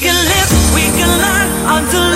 can live, we can learn until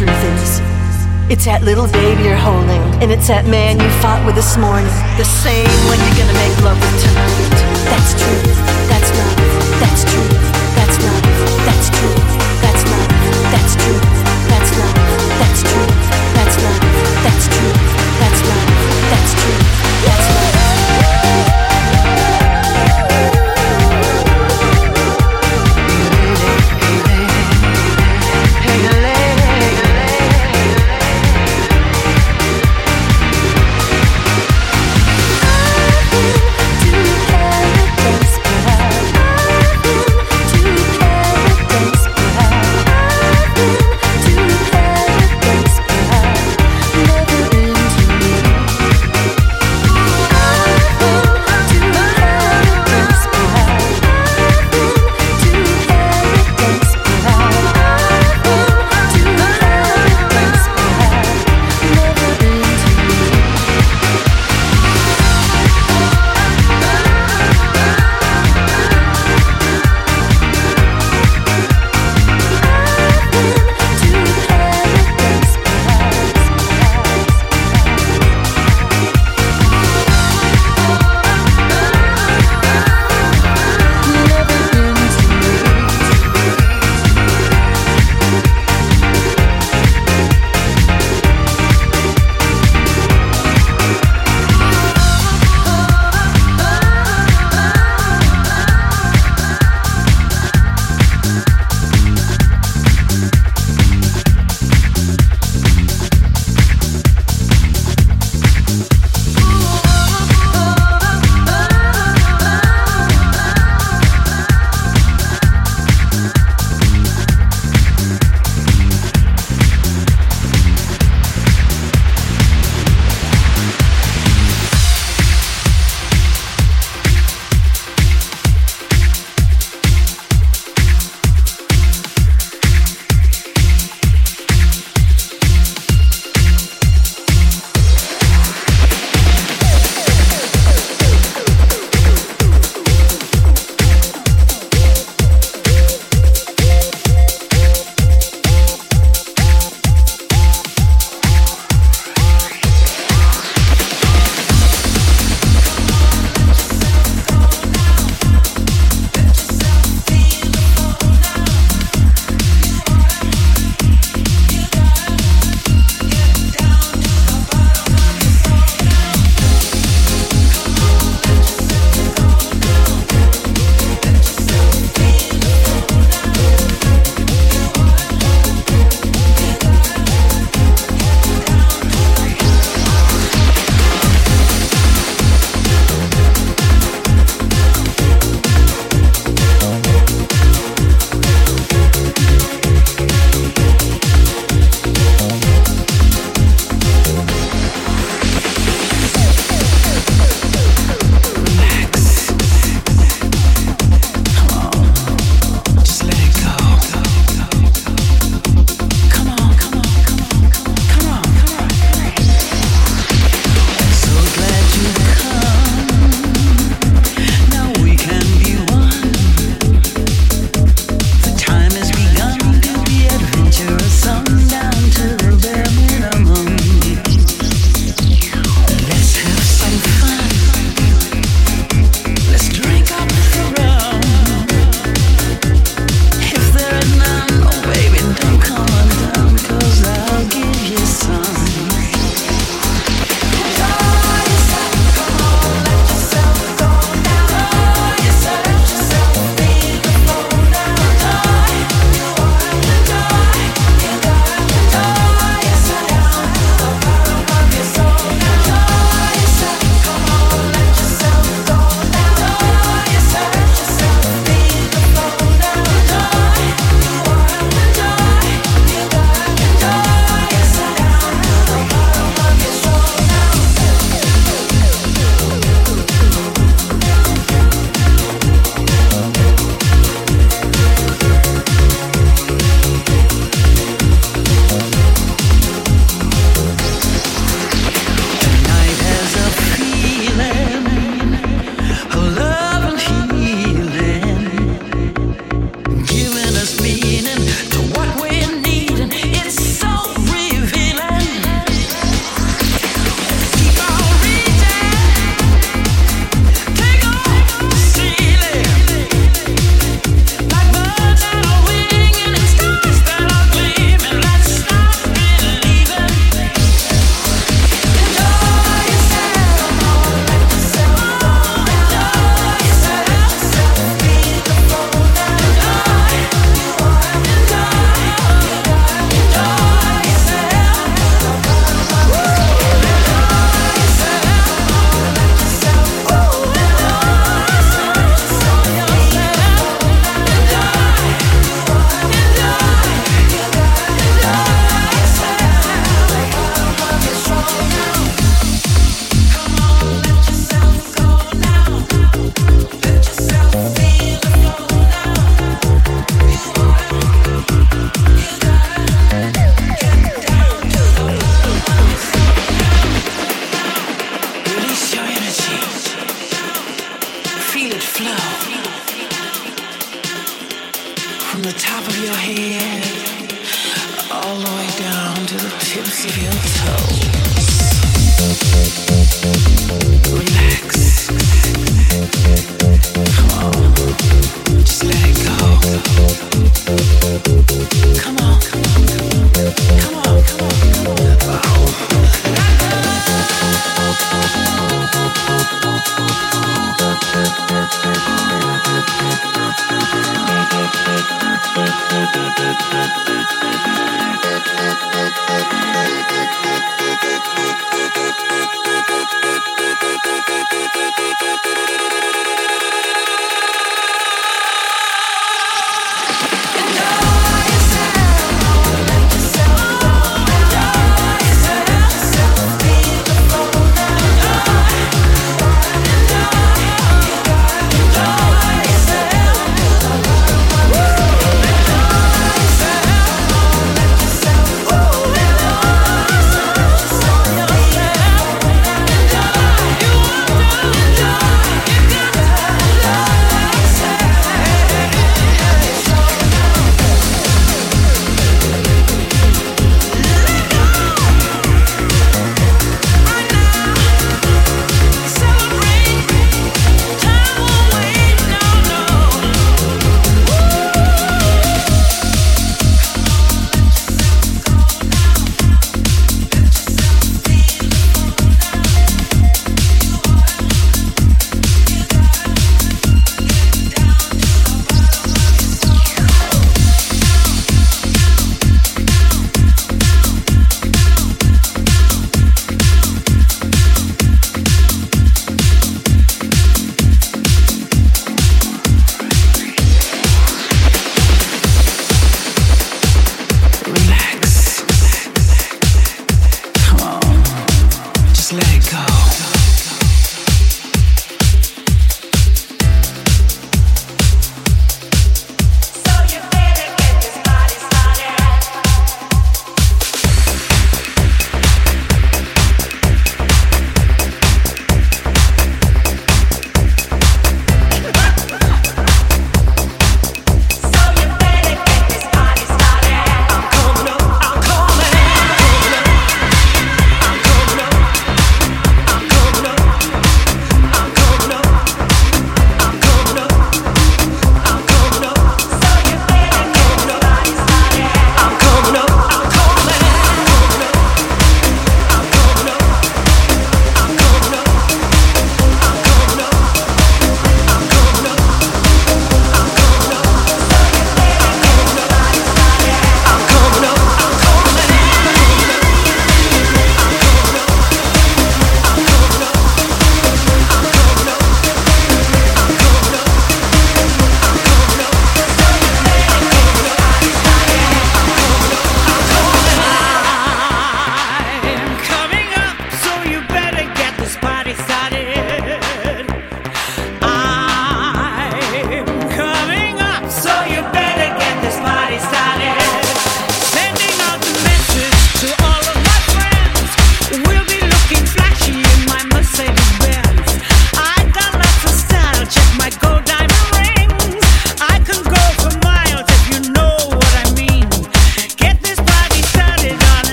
truth is? It's that little baby you're holding, and it's that man you fought with this morning. The same one you're gonna make love with tonight. That's truth. That's love. That's truth. That's love. That's truth. That's love. That's truth. That's love. That's truth. That's love. That's truth. That's love. That's truth. That's love.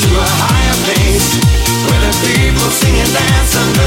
To a higher place where the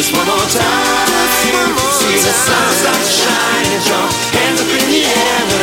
Just one more time. If you see the sun's not shining, your hands up in the air.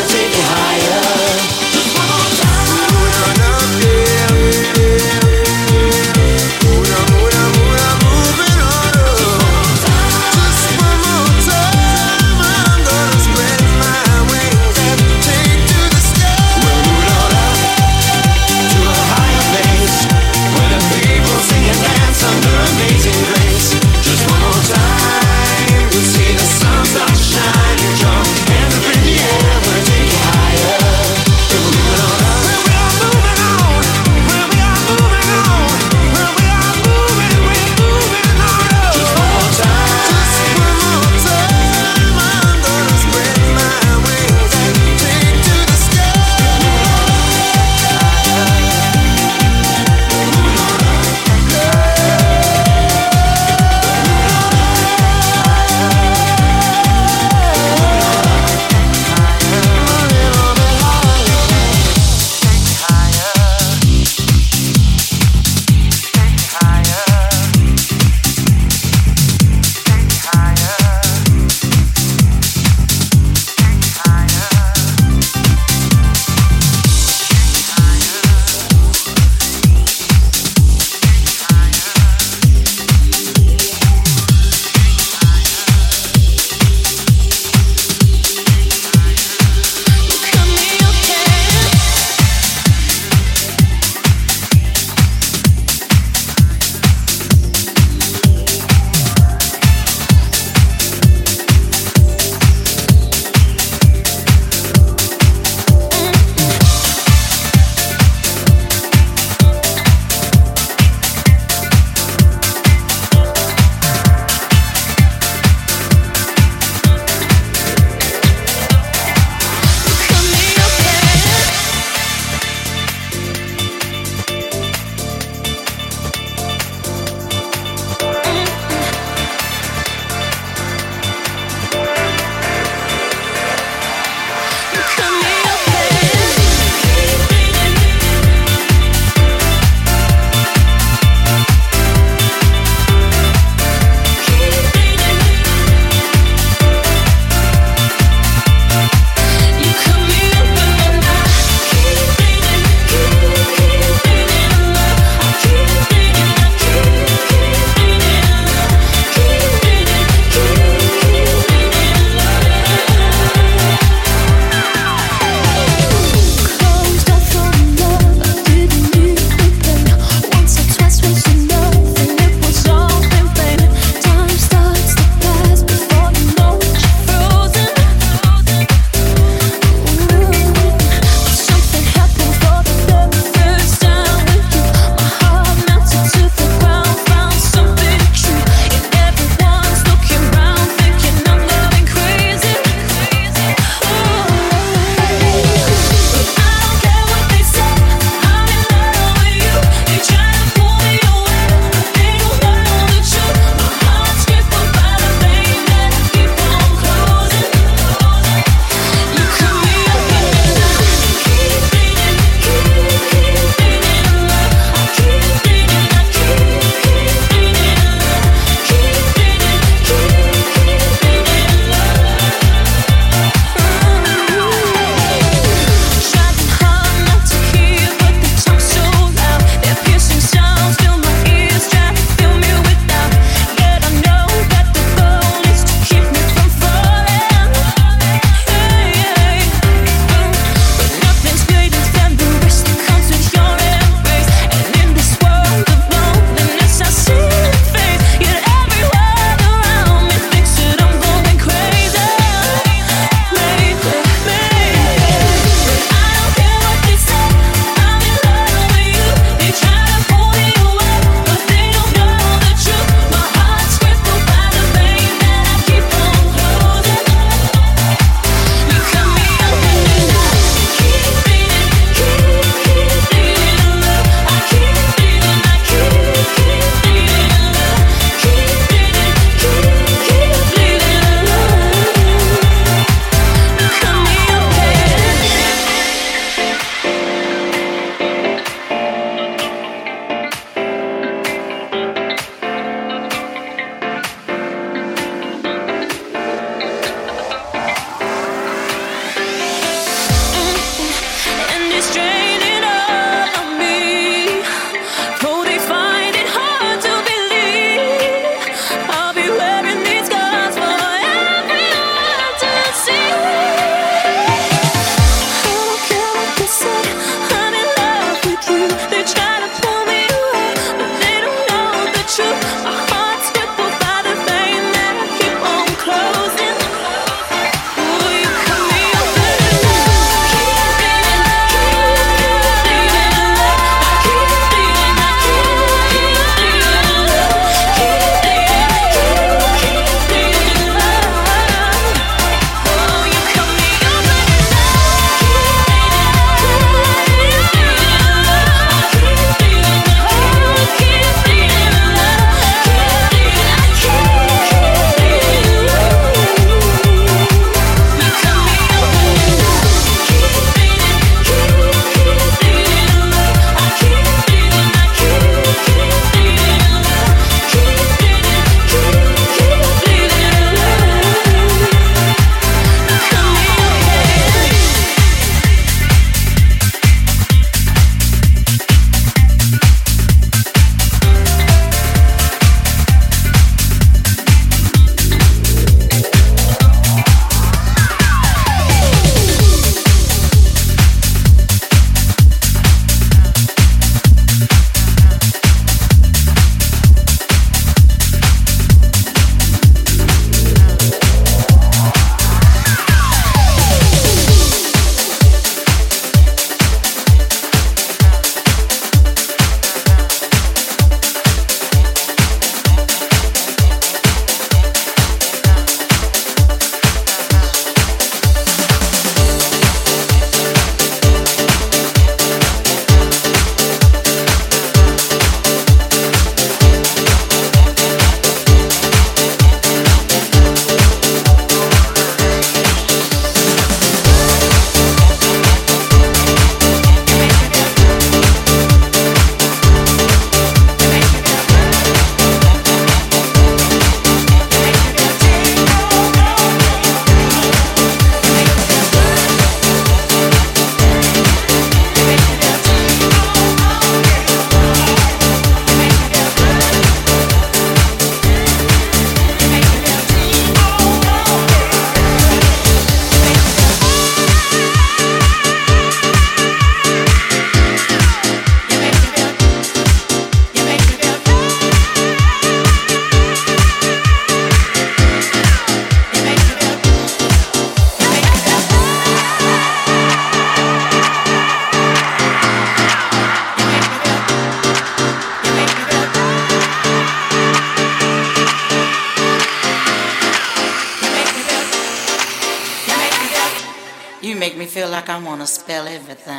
Spell everything.